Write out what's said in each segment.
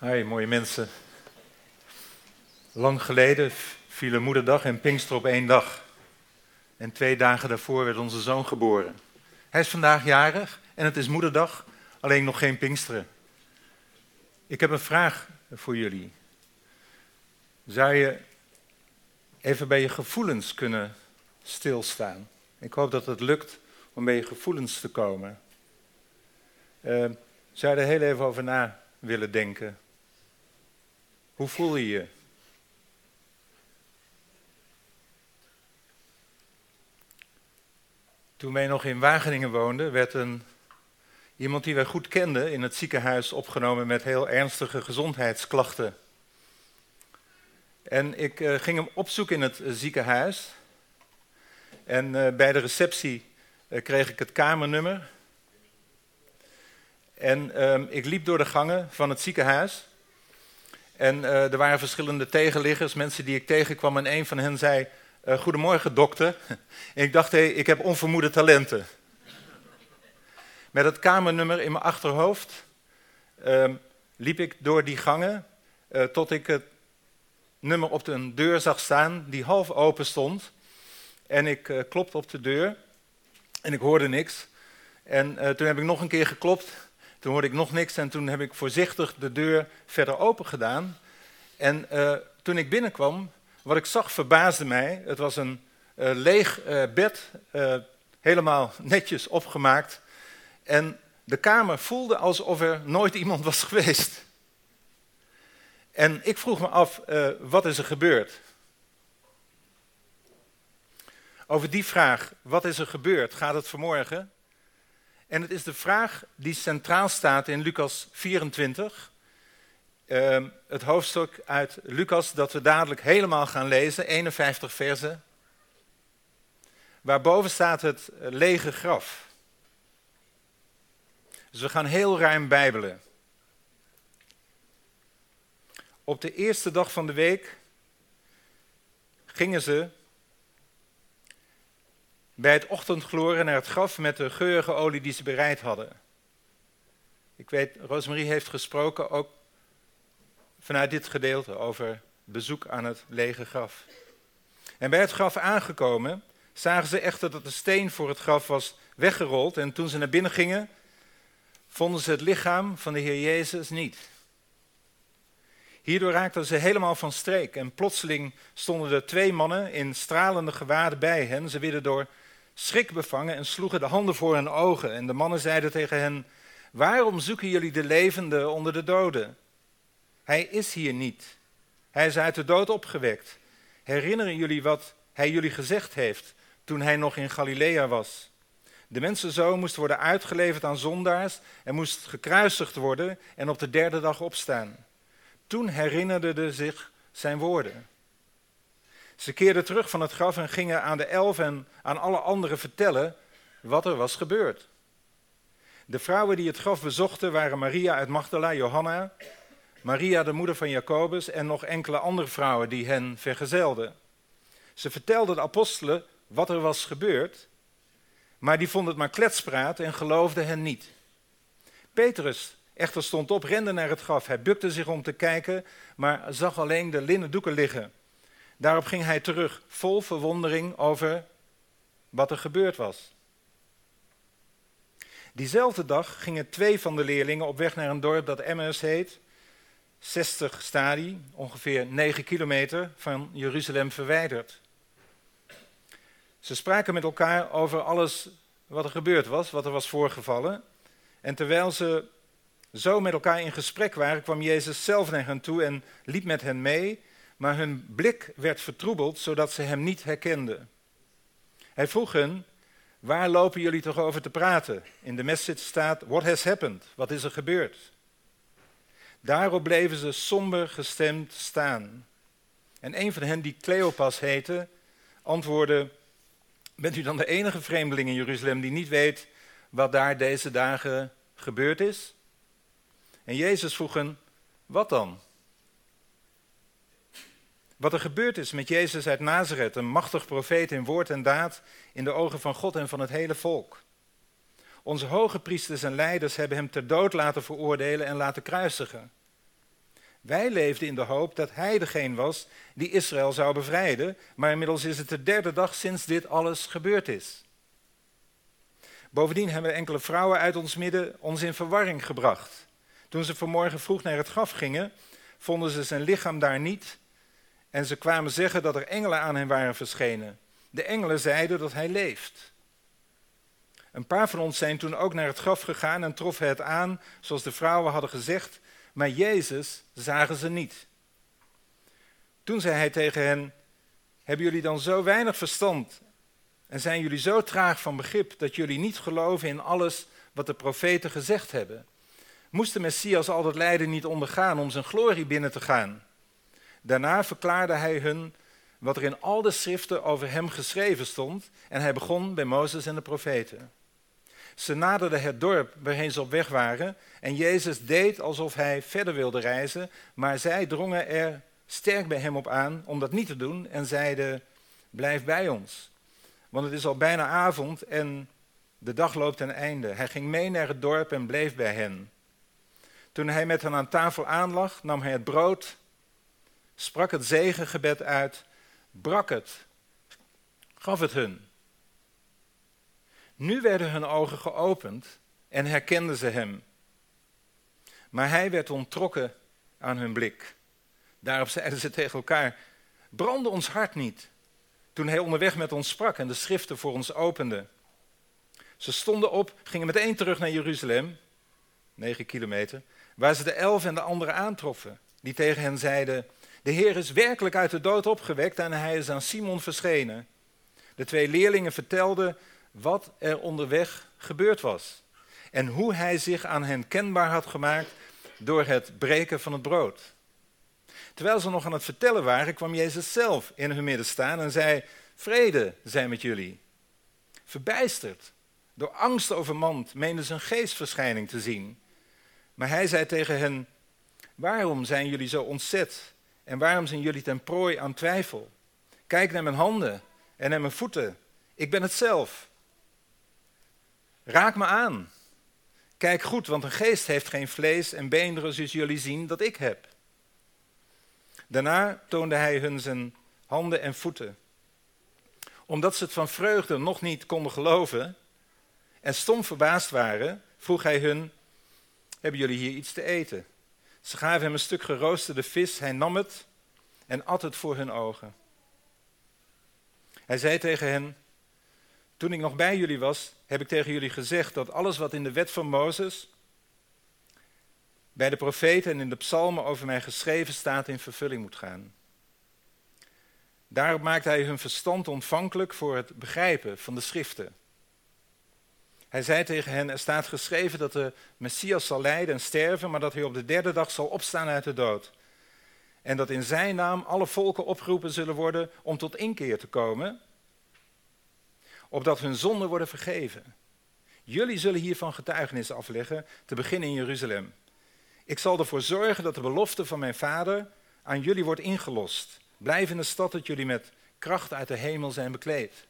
Hi, mooie mensen. Lang geleden vielen Moederdag en Pinkster op één dag. En twee dagen daarvoor werd onze zoon geboren. Hij is vandaag jarig en het is Moederdag, alleen nog geen Pinksteren. Ik heb een vraag voor jullie. Zou je even bij je gevoelens kunnen stilstaan? Ik hoop dat het lukt om bij je gevoelens te komen. Uh, zou je er heel even over na willen denken? Hoe voel je je? Toen wij nog in Wageningen woonden, werd een, iemand die wij goed kenden in het ziekenhuis opgenomen met heel ernstige gezondheidsklachten. En ik uh, ging hem opzoeken in het uh, ziekenhuis. En uh, bij de receptie kreeg ik het kamernummer. En ehm, ik liep door de gangen van het ziekenhuis. En uh, er waren verschillende tegenliggers, mensen die ik tegenkwam. En een van hen zei: uh, Goedemorgen, dokter. En ik dacht: hey, ik heb onvermoede talenten. Met het kamernummer in mijn achterhoofd uh, liep ik door die gangen. Uh, tot ik het nummer op de deur zag staan, die half open stond. En ik klopte op de deur. En ik hoorde niks. En toen heb ik nog een keer geklopt. Toen hoorde ik nog niks en toen heb ik voorzichtig de deur verder open gedaan. En uh, toen ik binnenkwam, wat ik zag verbaasde mij. Het was een uh, leeg uh, bed, helemaal netjes opgemaakt. En de kamer voelde alsof er nooit iemand was geweest. En ik vroeg me af, wat is er gebeurd? Over die vraag, wat is er gebeurd, gaat het vanmorgen. En het is de vraag die centraal staat in Lucas 24. Uh, ehm, het hoofdstuk uit Lucas dat we dadelijk helemaal gaan lezen, 51 versen. Waarboven staat het lege graf. Dus we gaan heel ruim bijbelen. Op de eerste dag van de week gingen ze bij het ochtendgloren naar het graf met de geurige olie die ze bereid hadden. Ik weet, Rosemarie heeft gesproken ook vanuit dit gedeelte over bezoek aan het lege graf. En bij het graf aangekomen zagen ze echter dat de steen voor het graf was weggerold. En toen ze naar binnen gingen, vonden ze het lichaam van de Heer Jezus niet. Hierdoor raakten ze helemaal van streek en plotseling stonden er twee mannen in stralende gewaden bij hen. Ze werden door schrik bevangen en sloegen de handen voor hun ogen. En de mannen zeiden tegen hen: Waarom zoeken jullie de levende onder de doden? Hij is hier niet. Hij is uit de dood opgewekt. Herinneren jullie wat hij jullie gezegd heeft toen hij nog in Galilea was? De mensenzoon moest worden uitgeleverd aan zondaars en moest gekruisigd worden en op de derde dag opstaan. Toen herinnerde de zich zijn woorden. Ze keerden terug van het graf en gingen aan de elf en aan alle anderen vertellen wat er was gebeurd. De vrouwen die het graf bezochten waren Maria uit Magdala, Johanna, Maria de moeder van Jacobus en nog enkele andere vrouwen die hen vergezelden. Ze vertelden de apostelen wat er was gebeurd, maar die vonden het maar kletspraat en geloofden hen niet. Petrus echter stond op, rende naar het graf. Hij bukte zich om te kijken, maar zag alleen de linnen doeken liggen. Daarop ging hij terug, vol verwondering over wat er gebeurd was. Diezelfde dag gingen twee van de leerlingen op weg naar een dorp dat Emmaus heet, 60 stadie, ongeveer 9 kilometer van Jeruzalem verwijderd. Ze spraken met elkaar over alles wat er gebeurd was, wat er was voorgevallen. En terwijl ze zo met elkaar in gesprek waren, kwam Jezus zelf naar hen toe en liep met hen mee maar hun blik werd vertroebeld zodat ze hem niet herkenden. Hij vroeg hen, waar lopen jullie toch over te praten? In de message staat, what has happened? Wat is er gebeurd? Daarop bleven ze somber gestemd staan. En een van hen, die Cleopas heette, antwoordde, bent u dan de enige vreemdeling in Jeruzalem die niet weet wat daar deze dagen gebeurd is? En Jezus vroeg hen, wat dan? Wat er gebeurd is met Jezus uit Nazareth, een machtig profeet in woord en daad in de ogen van God en van het hele volk. Onze hoge priesters en leiders hebben hem ter dood laten veroordelen en laten kruisigen. Wij leefden in de hoop dat hij degene was die Israël zou bevrijden, maar inmiddels is het de derde dag sinds dit alles gebeurd is. Bovendien hebben enkele vrouwen uit ons midden ons in verwarring gebracht. Toen ze vanmorgen vroeg naar het graf gingen, vonden ze zijn lichaam daar niet en ze kwamen zeggen dat er engelen aan hem waren verschenen. De engelen zeiden dat hij leeft. Een paar van ons zijn toen ook naar het graf gegaan en troffen het aan, zoals de vrouwen hadden gezegd, maar Jezus zagen ze niet. Toen zei hij tegen hen: Hebben jullie dan zo weinig verstand en zijn jullie zo traag van begrip dat jullie niet geloven in alles wat de profeten gezegd hebben? Moest de Messias al dat lijden niet ondergaan om zijn glorie binnen te gaan? Daarna verklaarde hij hun wat er in al de schriften over hem geschreven stond en hij begon bij Mozes en de profeten. Ze naderden het dorp waarheen ze op weg waren en Jezus deed alsof hij verder wilde reizen, maar zij drongen er sterk bij hem op aan om dat niet te doen en zeiden, blijf bij ons. Want het is al bijna avond en de dag loopt ten einde. Hij ging mee naar het dorp en bleef bij hen. Toen hij met hen aan tafel aanlag, nam hij het brood, sprak het zegengebed uit, brak het, gaf het hun. Nu werden hun ogen geopend en herkenden ze hem. Maar hij werd ontrokken aan hun blik. Daarop zeiden ze tegen elkaar: Brandde ons hart niet toen hij onderweg met ons sprak en de schriften voor ons opende. Ze stonden op, gingen meteen terug naar Jeruzalem, negen kilometer, waar ze de elf en de anderen aantroffen, die tegen hen zeiden: De Heer is werkelijk uit de dood opgewekt en hij is aan Simon verschenen. De twee leerlingen vertelden wat er onderweg gebeurd was en hoe hij zich aan hen kenbaar had gemaakt door het breken van het brood. Terwijl ze nog aan het vertellen waren, kwam Jezus zelf in hun midden staan en zei: Vrede zij met jullie. Verbijsterd, door angst overmand, meenden ze een geestverschijning te zien. Maar hij zei tegen hen: Waarom zijn jullie zo ontzet? En waarom zijn jullie ten prooi aan twijfel? Kijk naar mijn handen en naar mijn voeten. Ik ben het zelf. Raak me aan. Kijk goed, want een geest heeft geen vlees en beenderen zoals jullie zien dat ik heb. Daarna toonde hij hun zijn handen en voeten. Omdat ze het van vreugde nog niet konden geloven en stom verbaasd waren, vroeg hij hun: Hebben jullie hier iets te eten? Ze gaven hem een stuk geroosterde vis, hij nam het en at het voor hun ogen. Hij zei tegen hen: Toen ik nog bij jullie was, heb ik tegen jullie gezegd dat alles wat in de wet van Mozes, bij de profeten en in de psalmen over mij geschreven staat in vervulling moet gaan. Daarop maakt hij hun verstand ontvankelijk voor het begrijpen van de schriften. Hij zei tegen hen, er staat geschreven dat de Messias zal lijden en sterven, maar dat hij op de derde dag zal opstaan uit de dood. En dat in zijn naam alle volken opgeroepen zullen worden om tot inkeer te komen, opdat hun zonden worden vergeven. Jullie zullen hiervan getuigenis afleggen, te beginnen in Jeruzalem. Ik zal ervoor zorgen dat de belofte van mijn vader aan jullie wordt ingelost. Blijf in de stad dat jullie met kracht uit de hemel zijn bekleed.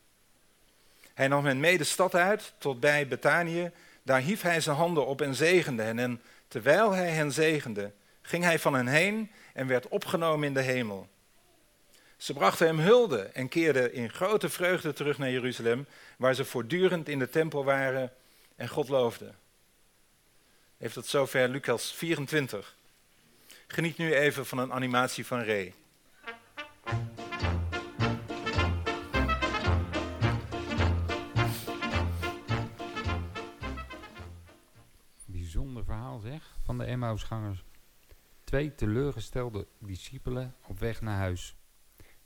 Hij nam hen mee de stad uit tot bij Betanië. Daar hief hij zijn handen op en zegende hen. En terwijl hij hen zegende, ging hij van hen heen en werd opgenomen in de hemel. Ze brachten hem hulde en keerden in grote vreugde terug naar Jeruzalem, waar ze voortdurend in de tempel waren en God loofden. Heeft tot zover Lucas 24. Geniet nu even van een animatie van Ray. Zeg, van de Emmausgangers. Twee teleurgestelde discipelen op weg naar huis.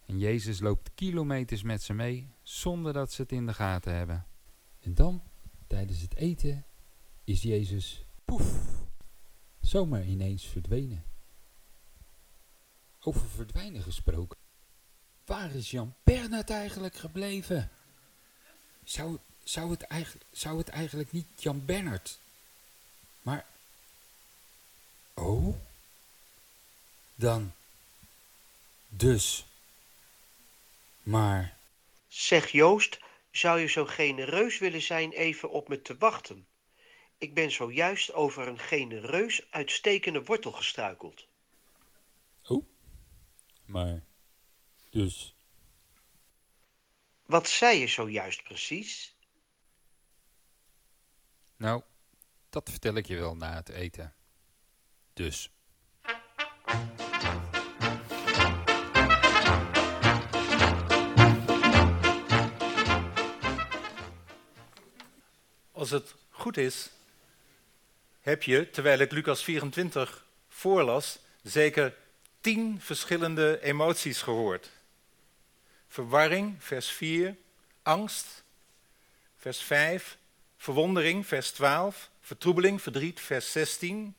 En Jezus loopt kilometers met ze mee, zonder dat ze het in de gaten hebben. En dan, tijdens het eten, is Jezus poef, zomaar ineens verdwenen. Over verdwijnen gesproken. Waar is Jan Bernhard eigenlijk gebleven? Zou, zou, het eigenlijk, zou het eigenlijk niet Jan Bernhard, maar... Oh? Dan... Dus... Maar... Zeg Joost, zou je zo genereus willen zijn even op me te wachten? Ik ben zojuist over een genereus uitstekende wortel gestruikeld. Oh, maar dus. Wat zei je zojuist precies? Nou, dat vertel ik je wel na het eten. Dus. Als het goed is, heb je, terwijl ik Lucas 24 voorlas, zeker tien verschillende emoties gehoord. Verwarring, vers 4, angst, vers 5, verwondering, vers 12, vertroebeling, verdriet, vers 16,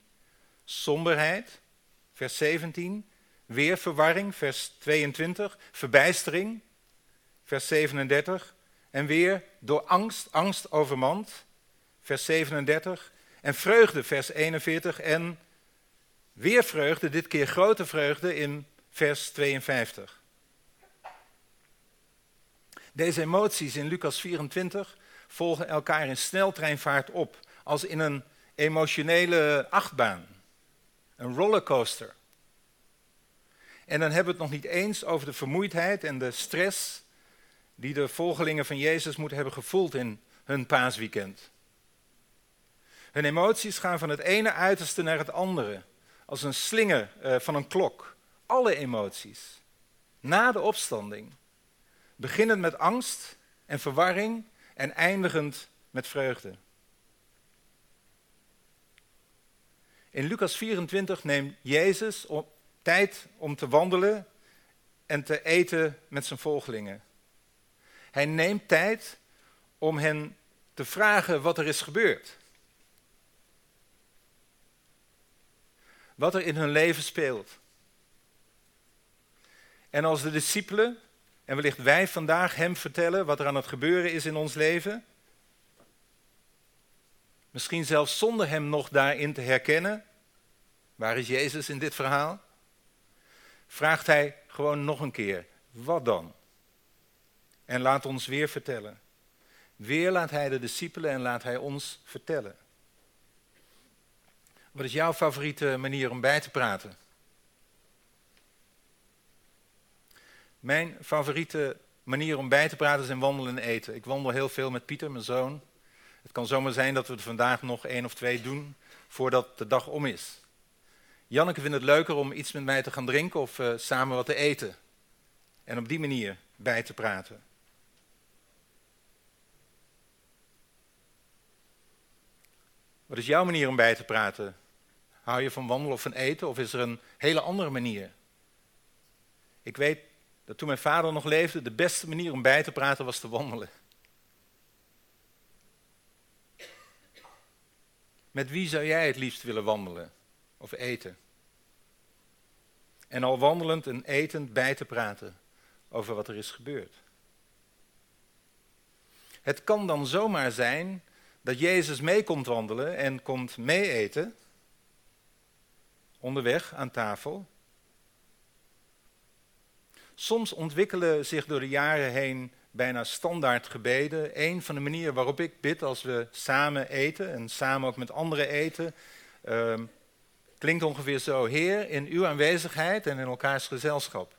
somberheid, vers 17, weer verwarring, vers 22, verbijstering, vers 37, en weer door angst, angst overmand, vers 37, en vreugde, vers 41, en weer vreugde, dit keer grote vreugde in vers 52. Deze emoties in Lucas 24 volgen elkaar in sneltreinvaart op, als in een emotionele achtbaan, een rollercoaster. En dan hebben we het nog niet eens over de vermoeidheid en de stress die de volgelingen van Jezus moeten hebben gevoeld in hun paasweekend. Hun emoties gaan van het ene uiterste naar het andere, als een slinger uh, van een klok. Alle emoties. Na de opstanding. Beginnend met angst en verwarring en eindigend met vreugde. In Lucas 24 neemt Jezus tijd om te wandelen en te eten met zijn volgelingen. Hij neemt tijd om hen te vragen wat er is gebeurd. Wat er in hun leven speelt. En als de discipelen, en wellicht wij vandaag hem vertellen wat er aan het gebeuren is in ons leven, misschien zelfs zonder hem nog daarin te herkennen, waar is Jezus in dit verhaal? Vraagt hij gewoon nog een keer, wat dan? En laat ons weer vertellen. Weer laat hij de discipelen en laat hij ons vertellen. Wat is jouw favoriete manier om bij te praten? Mijn favoriete manier om bij te praten is in wandelen en eten. Ik wandel heel veel met Pieter, mijn zoon. Het kan zomaar zijn dat we er vandaag nog één of twee doen voordat de dag om is. Janneke vindt het leuker om iets met mij te gaan drinken of uh, samen wat te eten. En op die manier bij te praten. Wat is jouw manier om bij te praten? Hou je van wandelen of van eten of is er een hele andere manier? Ik weet dat toen mijn vader nog leefde, de beste manier om bij te praten was te wandelen. Met wie zou jij het liefst willen wandelen of eten? En al wandelend en etend bij te praten over wat er is gebeurd. Het kan dan zomaar zijn dat Jezus mee komt wandelen en komt mee eten, onderweg aan tafel. Soms ontwikkelen zich door de jaren heen bijna standaard gebeden. Een van de manieren waarop ik bid als we samen eten en samen ook met anderen eten, uh, klinkt ongeveer zo: Heer, in uw aanwezigheid en in elkaars gezelschap.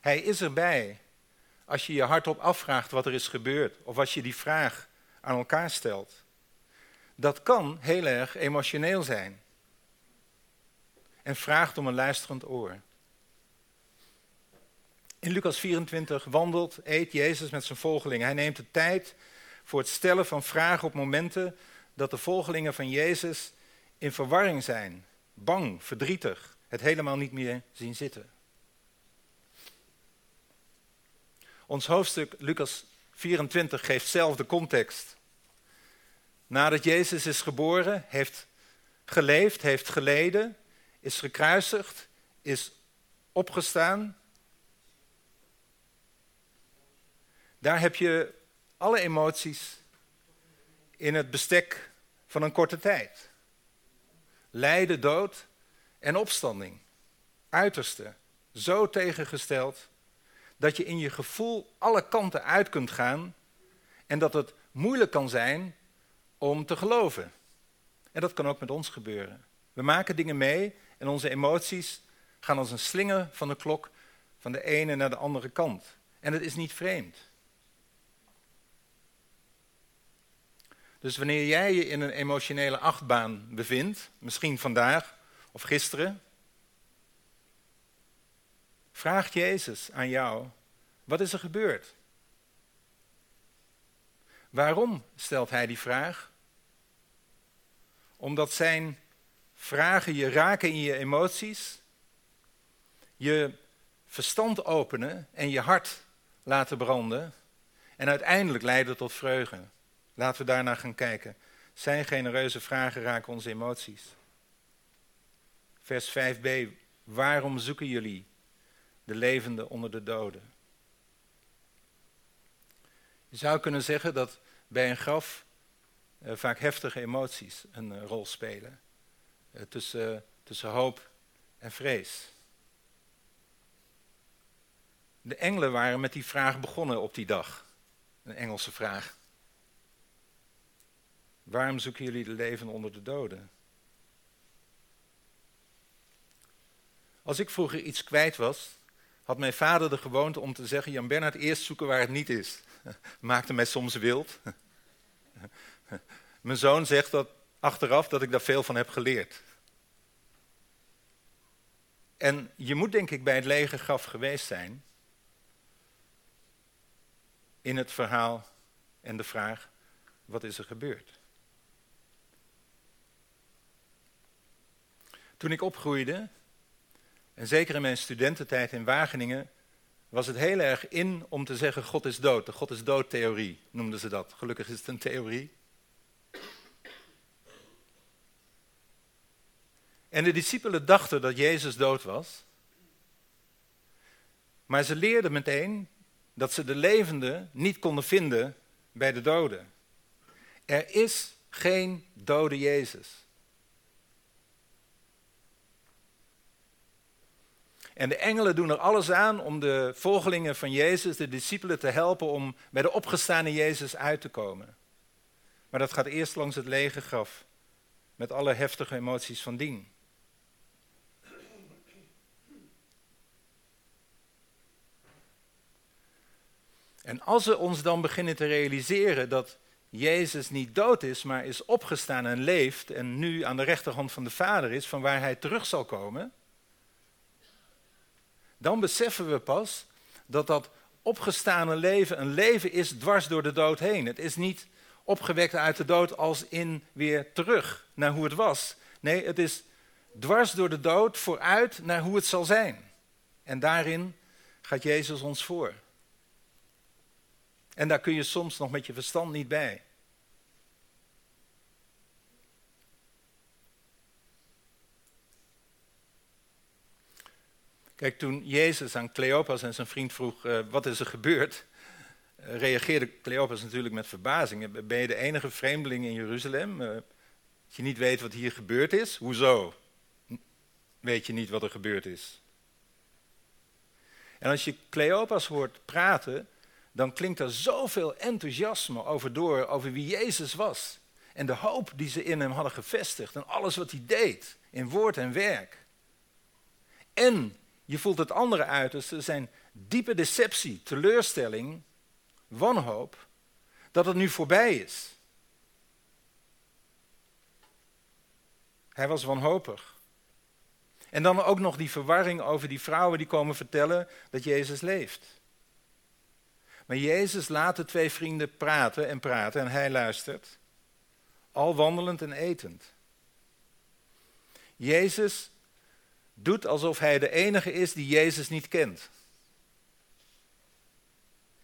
Hij is erbij als je je hardop afvraagt wat er is gebeurd, of als je die vraag aan elkaar stelt. Dat kan heel erg emotioneel zijn. En vraagt om een luisterend oor. In Lucas 24 wandelt, eet Jezus met zijn volgelingen. Hij neemt de tijd voor het stellen van vragen op momenten dat de volgelingen van Jezus in verwarring zijn, bang, verdrietig, het helemaal niet meer zien zitten. Ons hoofdstuk Lucas 24 geeft zelf de context. Nadat Jezus is geboren, heeft geleefd, heeft geleden, is gekruisigd, is opgestaan. Daar heb je alle emoties in het bestek van een korte tijd. Lijden, dood en opstanding. Uiterste. Zo tegengesteld dat je in je gevoel alle kanten uit kunt gaan en dat het moeilijk kan zijn om te geloven. En dat kan ook met ons gebeuren. We maken dingen mee en onze emoties gaan als een slinger van de klok van de ene naar de andere kant. En het is niet vreemd. Dus wanneer jij je in een emotionele achtbaan bevindt, misschien vandaag of gisteren, vraagt Jezus aan jou, wat is er gebeurd? Waarom stelt hij die vraag? Omdat zijn vragen je raken in je emoties, je verstand openen en je hart laten branden en uiteindelijk leiden tot vreugde. Laten we daarna gaan kijken. Zijn genereuze vragen raken onze emoties. Vers 5b. Waarom zoeken jullie de levende onder de doden? Je zou kunnen zeggen dat bij een graf uh, vaak heftige emoties een uh, rol spelen. Uh, tussen, tussen hoop en vrees. De engelen waren met die vraag begonnen op die dag. Een Engelse vraag. Waarom zoeken jullie de leven onder de doden? Als ik vroeger iets kwijt was, had mijn vader de gewoonte om te zeggen: Jan Bernhard, eerst zoeken waar het niet is. Maakte mij soms wild. Mijn zoon zegt dat achteraf dat ik daar veel van heb geleerd. En je moet denk ik bij het lege graf geweest zijn. In het verhaal en de vraag: wat is er gebeurd? Toen ik opgroeide, en zeker in mijn studententijd in Wageningen, was het heel erg in om te zeggen God is dood. De God is dood theorie noemden ze dat. Gelukkig is het een theorie. En de discipelen dachten dat Jezus dood was. Maar ze leerden meteen dat ze de levende niet konden vinden bij de doden. Er is geen dode Jezus. En de engelen doen er alles aan om de volgelingen van Jezus, de discipelen, te helpen om bij de opgestane Jezus uit te komen. Maar dat gaat eerst langs het lege graf, met alle heftige emoties van dien. En als we ons dan beginnen te realiseren dat Jezus niet dood is, maar is opgestaan en leeft en nu aan de rechterhand van de Vader is, van waar hij terug zal komen, dan beseffen we pas dat dat opgestane leven een leven is dwars door de dood heen. Het is niet opgewekt uit de dood als in weer terug naar hoe het was. Nee, het is dwars door de dood vooruit naar hoe het zal zijn. En daarin gaat Jezus ons voor. En daar kun je soms nog met je verstand niet bij. Kijk, toen Jezus aan Cleopas en zijn vriend vroeg, uh, wat is er gebeurd? Uh, reageerde Cleopas natuurlijk met verbazing. Ben je de enige vreemdeling in Jeruzalem? Dat je niet weet wat hier gebeurd is? Hoezo? Weet je niet wat er gebeurd is? En als je Cleopas hoort praten, dan klinkt er zoveel enthousiasme over door, over wie Jezus was. En de hoop die ze in hem hadden gevestigd en alles wat hij deed, in woord en werk. En je voelt het andere uiterste dus zijn diepe deceptie, teleurstelling, wanhoop, dat het nu voorbij is. Hij was wanhopig. En dan ook nog die verwarring over die vrouwen die komen vertellen dat Jezus leeft. Maar Jezus laat de twee vrienden praten en praten en hij luistert, al wandelend en etend. Jezus doet alsof hij de enige is die Jezus niet kent.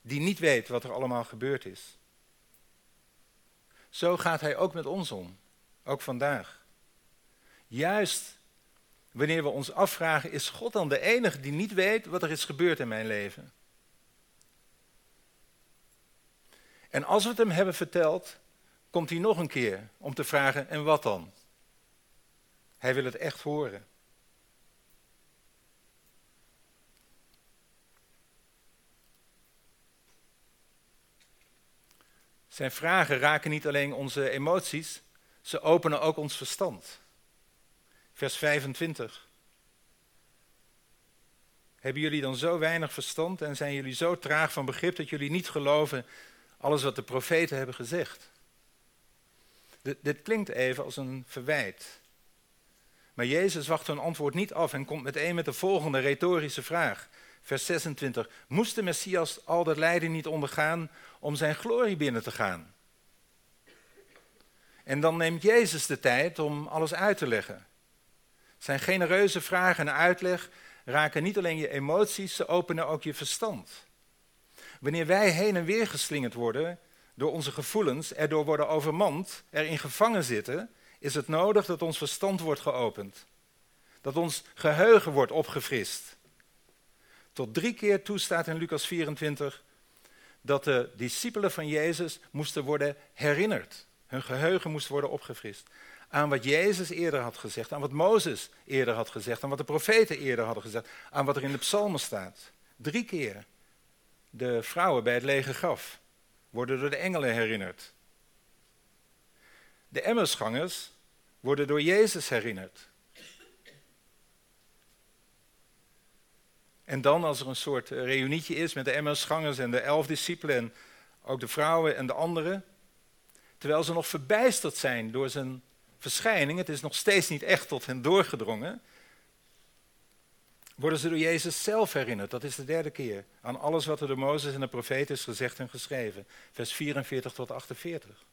Die niet weet wat er allemaal gebeurd is. Zo gaat hij ook met ons om, ook vandaag. Juist wanneer we ons afvragen, is God dan de enige die niet weet wat er is gebeurd in mijn leven? En als we het hem hebben verteld, komt hij nog een keer om te vragen, en wat dan? Hij wil het echt horen. Zijn vragen raken niet alleen onze emoties, ze openen ook ons verstand. Vers 25. Hebben jullie dan zo weinig verstand en zijn jullie zo traag van begrip dat jullie niet geloven alles wat de profeten hebben gezegd? Dit, dit klinkt even als een verwijt. Maar Jezus wacht hun antwoord niet af en komt meteen met de volgende retorische vraag. Vers 26. Moest de Messias al dat lijden niet ondergaan om zijn glorie binnen te gaan? En dan neemt Jezus de tijd om alles uit te leggen. Zijn genereuze vragen en uitleg raken niet alleen je emoties, ze openen ook je verstand. Wanneer wij heen en weer geslingerd worden door onze gevoelens, erdoor worden overmand, erin gevangen zitten, is het nodig dat ons verstand wordt geopend. Dat ons geheugen wordt opgefrist. Tot drie keer toe staat in Lucas 24 dat de discipelen van Jezus moesten worden herinnerd. Hun geheugen moest worden opgefrist. Aan wat Jezus eerder had gezegd, aan wat Mozes eerder had gezegd, aan wat de profeten eerder hadden gezegd, aan wat er in de psalmen staat. Drie keer. De vrouwen bij het lege graf worden door de engelen herinnerd. De emmersgangers worden door Jezus herinnerd. En dan, als er een soort reunietje is met de emmersgangers en de elf discipelen en ook de vrouwen en de anderen, terwijl ze nog verbijsterd zijn door zijn verschijning, het is nog steeds niet echt tot hen doorgedrongen, worden ze door Jezus zelf herinnerd. Dat is de derde keer. Aan alles wat er door Mozes en de profeten is gezegd en geschreven. Vers 44 tot 48.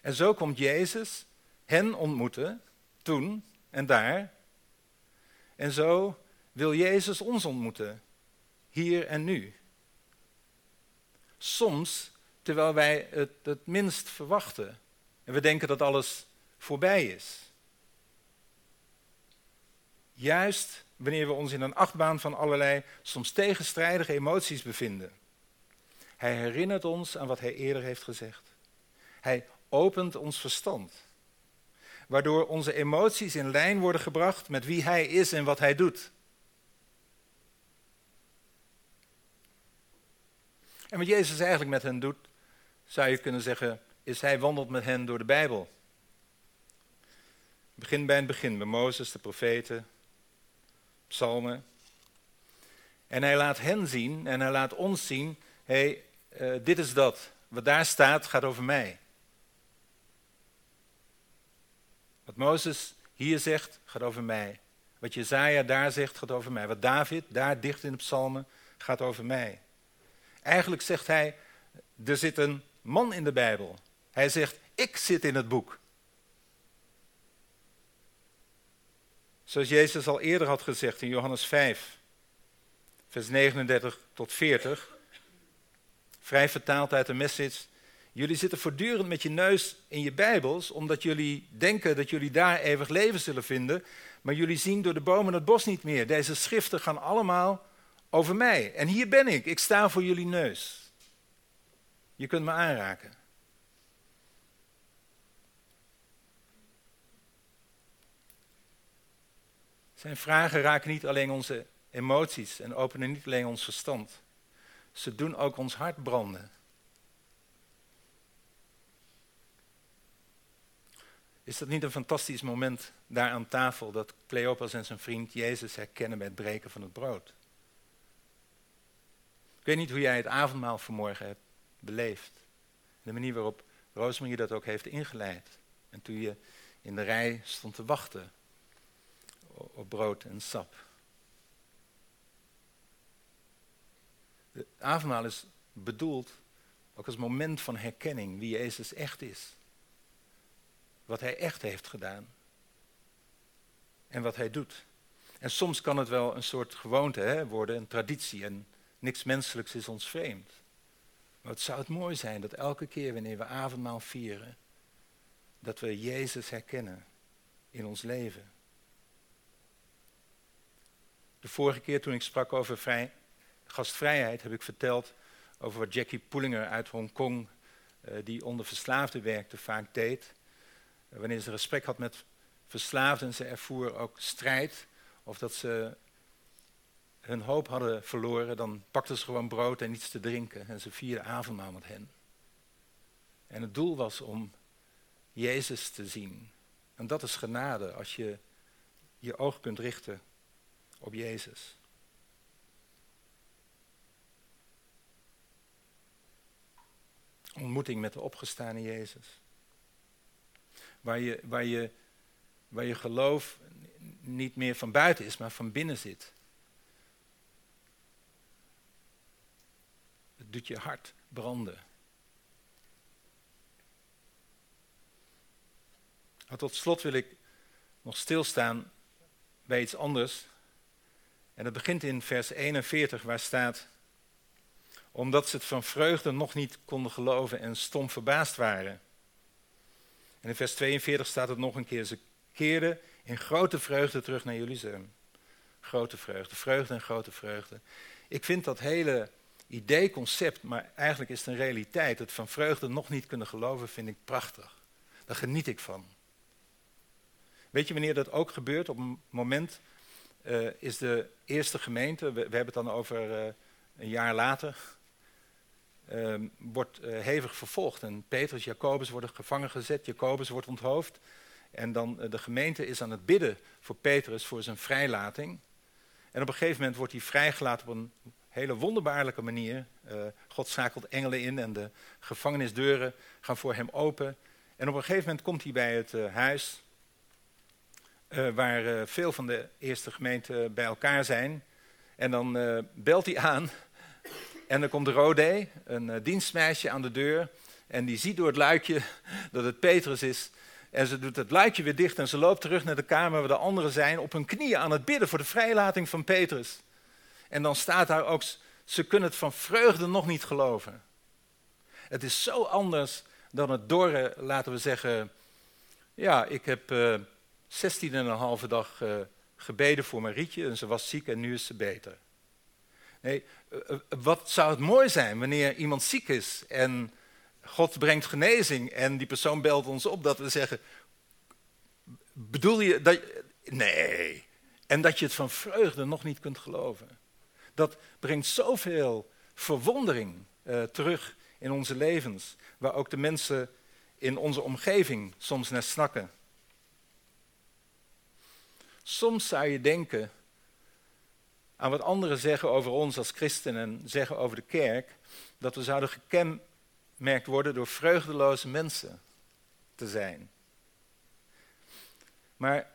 En zo komt Jezus hen ontmoeten, toen en daar. En zo wil Jezus ons ontmoeten, hier en nu. Soms terwijl wij het minst verwachten. En we denken dat alles voorbij is. Juist wanneer we ons in een achtbaan van allerlei soms tegenstrijdige emoties bevinden. Hij herinnert ons aan wat hij eerder heeft gezegd. Hij opent ons verstand. Waardoor onze emoties in lijn worden gebracht met wie hij is en wat hij doet. En wat Jezus eigenlijk met hen doet, zou je kunnen zeggen, is hij wandelt met hen door de Bijbel. Begin bij het begin, bij Mozes, de profeten, psalmen. En hij laat hen zien en hij laat ons zien, hé, hey, uh, dit is dat. Wat daar staat gaat over mij. Wat Mozes hier zegt, gaat over mij. Wat Jezaja daar zegt, gaat over mij. Wat David daar dicht in de psalmen, gaat over mij. Eigenlijk zegt hij, er zit een man in de Bijbel. Hij zegt, ik zit in het boek. Zoals Jezus al eerder had gezegd in Johannes 5, vers 39 tot 40. Vrij vertaald uit de message. Jullie zitten voortdurend met je neus in je Bijbels, omdat jullie denken dat jullie daar eeuwig leven zullen vinden. Maar jullie zien door de bomen het bos niet meer. Deze schriften gaan allemaal over mij. En hier ben ik. Ik sta voor jullie neus. Je kunt me aanraken. Zijn vragen raken niet alleen onze emoties en openen niet alleen ons verstand. Ze doen ook ons hart branden. Is dat niet een fantastisch moment daar aan tafel dat Cleopas en zijn vriend Jezus herkennen bij het breken van het brood? Ik weet niet hoe jij het avondmaal vanmorgen hebt beleefd. De manier waarop Rosemary dat ook heeft ingeleid. En toen je in de rij stond te wachten op brood en sap. Het avondmaal is bedoeld ook als moment van herkenning wie Jezus echt is. Wat hij echt heeft gedaan. En wat hij doet. En soms kan het wel een soort gewoonte hè, worden, een traditie. En niks menselijks is ons vreemd. Maar het zou het mooi zijn dat elke keer wanneer we avondmaal vieren, dat we Jezus herkennen in ons leven. De vorige keer toen ik sprak over vrij, gastvrijheid, heb ik verteld over wat Jackie Poelinger uit Hongkong, uh, die onder verslaafden werkte, vaak deed. Wanneer ze gesprek had met verslaafden, ze ervoer ook strijd, of dat ze hun hoop hadden verloren, dan pakten ze gewoon brood en iets te drinken en ze vierden avondmaal met hen. En het doel was om Jezus te zien En dat is genade als je je oog kunt richten op Jezus. Ontmoeting met de opgestane Jezus. Waar je, waar je, waar je geloof niet meer van buiten is, maar van binnen zit. Het doet je hart branden. Maar tot slot wil ik nog stilstaan bij iets anders. En dat begint in vers 41, waar staat: Omdat ze het van vreugde nog niet konden geloven en stom verbaasd waren. En in vers 42 staat het nog een keer: Ze keerden in grote vreugde terug naar Jeruzalem. Grote vreugde, vreugde en grote vreugde. Ik vind dat hele idee, concept, maar eigenlijk is het een realiteit. Het van vreugde nog niet kunnen geloven, vind ik prachtig. Daar geniet ik van. Weet je wanneer dat ook gebeurt? Op een moment uh, is de eerste gemeente, we, hebben het dan over uh, een jaar later, uh, wordt eh, hevig vervolgd. En Petrus, Jacobus worden gevangen gezet, Jacobus wordt onthoofd. En dan de gemeente is aan het bidden voor Petrus voor zijn vrijlating. En op een gegeven moment wordt hij vrijgelaten op een hele wonderbaarlijke manier. God schakelt engelen in en de gevangenisdeuren gaan voor hem open. En op een gegeven moment komt hij bij het huis waar veel van de eerste gemeenten bij elkaar zijn. En dan belt hij aan en dan komt Rode, een dienstmeisje aan de deur. En die ziet door het luikje dat het Petrus is. En ze doet het luikje weer dicht en ze loopt terug naar de kamer waar de anderen zijn. Op hun knieën aan het bidden voor de vrijlating van Petrus. En dan staat daar ook, ze kunnen het van vreugde nog niet geloven. Het is zo anders dan het dorre, laten we zeggen. Ja, ik heb 16 en een halve dag uh, gebeden voor Marietje en ze was ziek en nu is ze beter. Nee, uh, wat zou het mooi zijn wanneer iemand ziek is en God brengt genezing en die persoon belt ons op dat we zeggen, bedoel je dat, nee, en dat je het van vreugde nog niet kunt geloven. Dat brengt zoveel verwondering uh, terug in onze levens, waar ook de mensen in onze omgeving soms naar snakken. Soms zou je denken aan wat anderen zeggen over ons als christenen en zeggen over de kerk, dat we zouden gekenmerkt worden door vreugdeloze mensen te zijn. Maar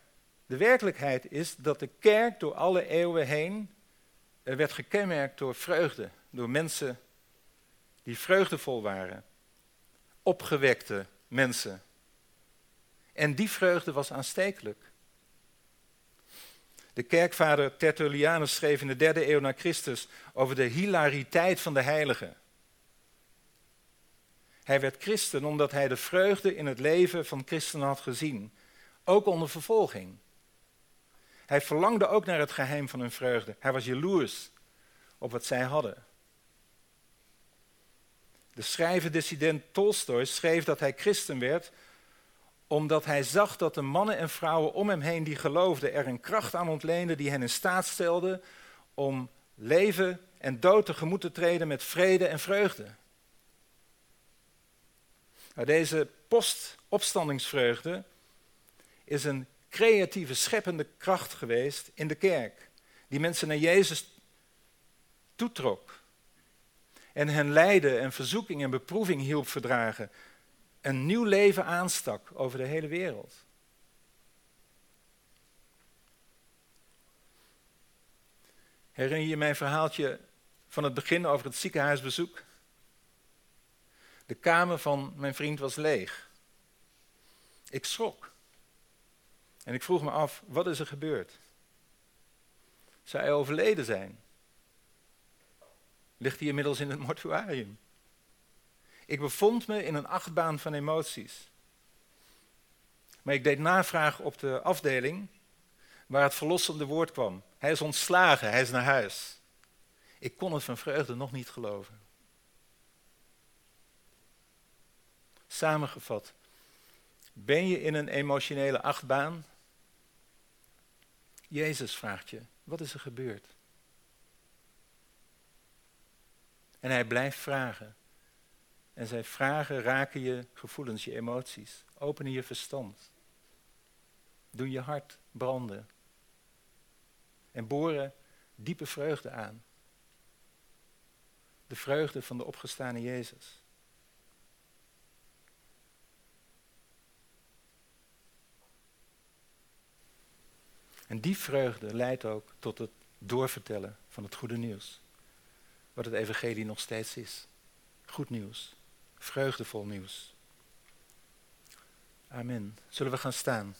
de werkelijkheid is dat de kerk door alle eeuwen heen werd gekenmerkt door vreugde, door mensen die vreugdevol waren, opgewekte mensen. En die vreugde was aanstekelijk. De kerkvader Tertullianus schreef in de derde eeuw na Christus over de hilariteit van de heiligen. Hij werd christen omdat hij de vreugde in het leven van christenen had gezien, ook onder vervolging. Hij verlangde ook naar het geheim van hun vreugde. Hij was jaloers op wat zij hadden. De schrijver-dissident Tolstoy schreef dat hij christen werd omdat hij zag dat de mannen en vrouwen om hem heen die geloofden er een kracht aan ontleenden die hen in staat stelde om leven en dood tegemoet te treden met vrede en vreugde. Nou, deze postopstandingsvreugde is een creatieve, scheppende kracht geweest in de kerk, die mensen naar Jezus toetrok en hen lijden en verzoeking en beproeving hielp verdragen een nieuw leven aanstak over de hele wereld. Herinner je mijn verhaaltje van het begin over het ziekenhuisbezoek? De kamer van mijn vriend was leeg. Ik schrok. En ik vroeg me af, wat is er gebeurd? Zou hij overleden zijn? Ligt hij inmiddels in het mortuarium? Ik bevond me in een achtbaan van emoties. Maar ik deed navraag op de afdeling waar het verlossende woord kwam. Hij is ontslagen, hij is naar huis. Ik kon het van vreugde nog niet geloven. Samengevat, ben je in een emotionele achtbaan? Jezus vraagt je, wat is er gebeurd? En hij blijft vragen. En zijn vragen raken je gevoelens, je emoties, openen je verstand. doen je hart branden. En boren diepe vreugde aan. De vreugde van de opgestane Jezus. En die vreugde leidt ook tot het doorvertellen van het goede nieuws. Wat het evangelie nog steeds is. Goed nieuws. Vreugdevol nieuws. Amen. Zullen we gaan staan?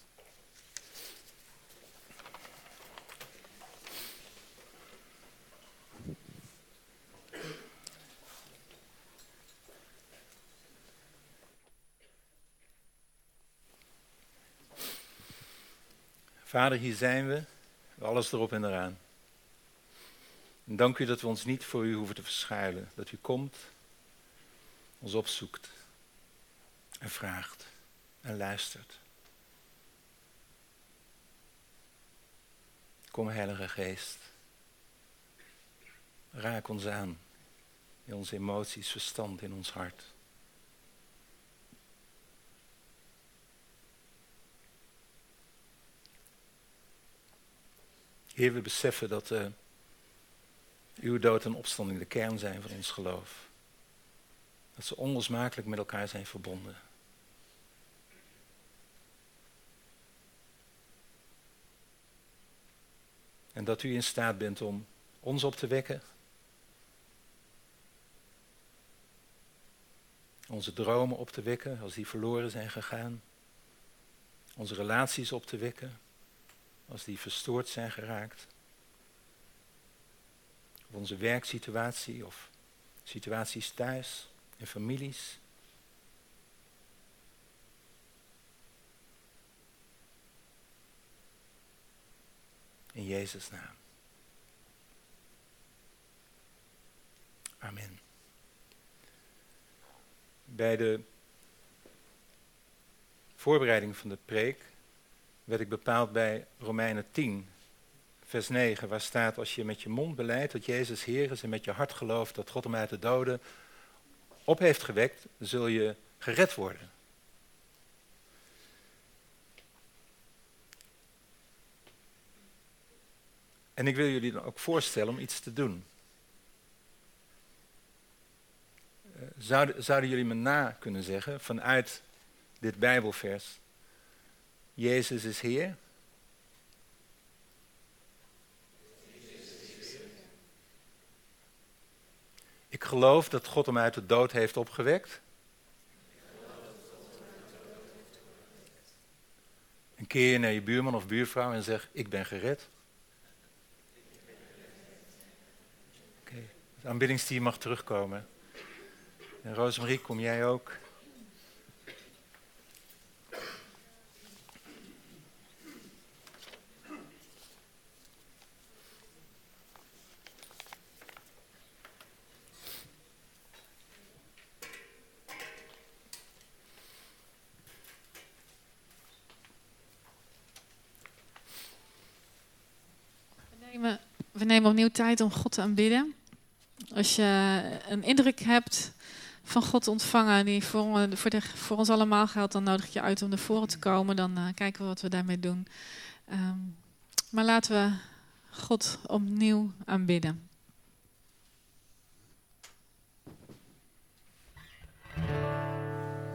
Vader, hier zijn we, alles erop en eraan. En dank u dat we ons niet voor u hoeven te verschuilen. Dat u komt, ons opzoekt en vraagt en luistert. Kom, Heilige Geest. Raak ons aan in onze emoties, verstand, in ons hart. Heer, we beseffen dat uh, uw dood en opstanding de kern zijn van ons geloof. Dat ze onlosmakelijk met elkaar zijn verbonden. En dat u in staat bent om ons op te wekken. Onze dromen op te wekken als die verloren zijn gegaan. Onze relaties op te wekken als die verstoord zijn geraakt. Of onze werksituatie of situaties thuis en families. In Jezus' naam. Amen. Bij de voorbereiding van de preek werd ik bepaald bij Romeinen 10, vers 9, waar staat: Als je met je mond beleidt dat Jezus Heer is en met je hart gelooft dat God hem uit de doden op heeft gewekt, zul je gered worden. En ik wil jullie dan ook voorstellen om iets te doen. Eh, zouden, zouden jullie me na kunnen zeggen vanuit dit Bijbelvers? Jezus is Heer. Ik geloof dat God hem uit de dood heeft opgewekt. En keer je naar je buurman of buurvrouw en zeg: Ik ben gered. Okay. het aanbiddingsteam mag terugkomen. En Rosemarie, kom jij ook? we nemen opnieuw tijd om God te aanbidden. Als je een indruk hebt van God ontvangen die voor, voor, de, voor ons allemaal geldt, dan nodig ik je uit om naar voren te komen. Dan uh, kijken we wat we daarmee doen. Um, maar laten we God opnieuw aanbidden.